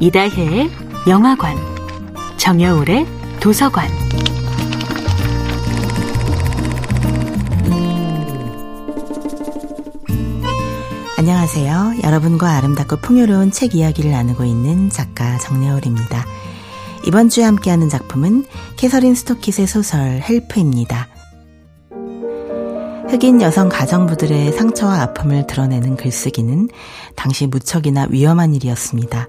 이다혜의 영화관, 정여울의 도서관. 안녕하세요. 여러분과 아름답고 풍요로운 책 이야기를 나누고 있는 작가 정여울입니다. 이번 주에 함께하는 작품은 캐서린 스토킷의 소설 헬프입니다. 흑인 여성 가정부들의 상처와 아픔을 드러내는 글쓰기는 당시 무척이나 위험한 일이었습니다.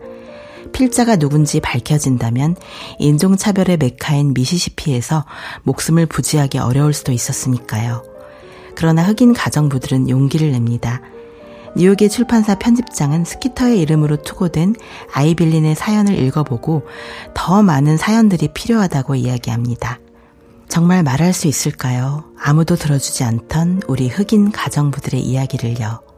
필자가 누군지 밝혀진다면 인종차별의 메카인 미시시피에서 목숨을 부지하기 어려울 수도 있었으니까요. 그러나 흑인 가정부들은 용기를 냅니다. 뉴욕의 출판사 편집장은 스키터의 이름으로 투고된 아이빌린의 사연을 읽어보고 더 많은 사연들이 필요하다고 이야기합니다. 정말 말할 수 있을까요? 아무도 들어주지 않던 우리 흑인 가정부들의 이야기를요.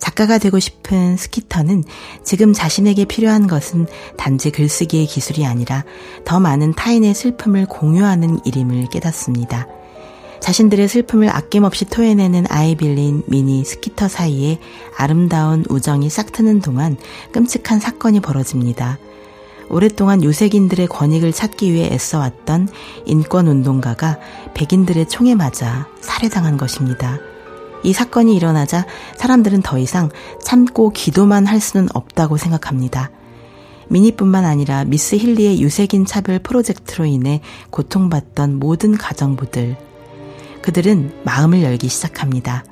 작가가 되고 싶은 스키터는 지금 자신에게 필요한 것은 단지 글쓰기의 기술이 아니라 더 많은 타인의 슬픔을 공유하는 일임을 깨닫습니다. 자신들의 슬픔을 아낌없이 토해내는 아이빌린, 미니, 스키터 사이에 아름다운 우정이 싹 트는 동안 끔찍한 사건이 벌어집니다. 오랫동안 유색인들의 권익을 찾기 위해 애써왔던 인권운동가가 백인들의 총에 맞아 살해당한 것입니다. 이 사건이 일어나자 사람들은 더 이상 참고 기도만 할 수는 없다고 생각합니다. 미니뿐만 아니라 미스 힐리의 유색인 차별 프로젝트로 인해 고통받던 모든 가정부들. 그들은 마음을 열기 시작합니다.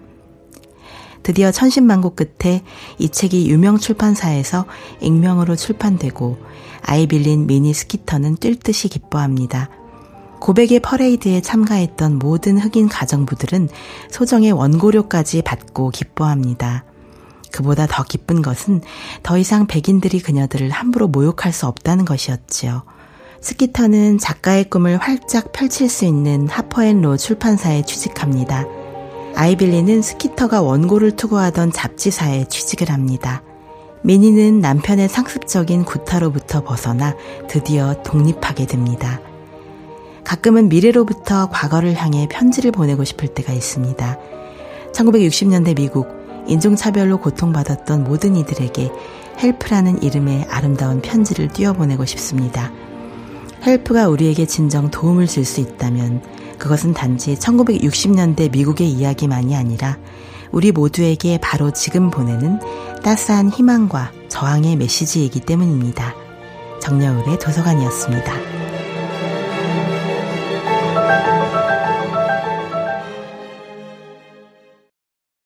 드디어 천신만고 끝에 이 책이 유명 출판사에서 익명으로 출판되고 아이 빌린 미니 스키터는 뛸 듯이 기뻐합니다. 고백의 퍼레이드에 참가했던 모든 흑인 가정부들은 소정의 원고료까지 받고 기뻐합니다. 그보다 더 기쁜 것은 더 이상 백인들이 그녀들을 함부로 모욕할 수 없다는 것이었지요. 스키터는 작가의 꿈을 활짝 펼칠 수 있는 하퍼앤로 출판사에 취직합니다. 아이빌리는 스키터가 원고를 투고하던 잡지사에 취직을 합니다. 미니는 남편의 상습적인 구타로부터 벗어나 드디어 독립하게 됩니다. 가끔은 미래로부터 과거를 향해 편지를 보내고 싶을 때가 있습니다. 1960년대 미국 인종차별로 고통받았던 모든 이들에게 헬프라는 이름의 아름다운 편지를 띄워보내고 싶습니다. 헬프가 우리에게 진정 도움을 줄 수 있다면 그것은 단지 1960년대 미국의 이야기만이 아니라 우리 모두에게 바로 지금 보내는 따스한 희망과 저항의 메시지이기 때문입니다. 정여울의 도서관이었습니다.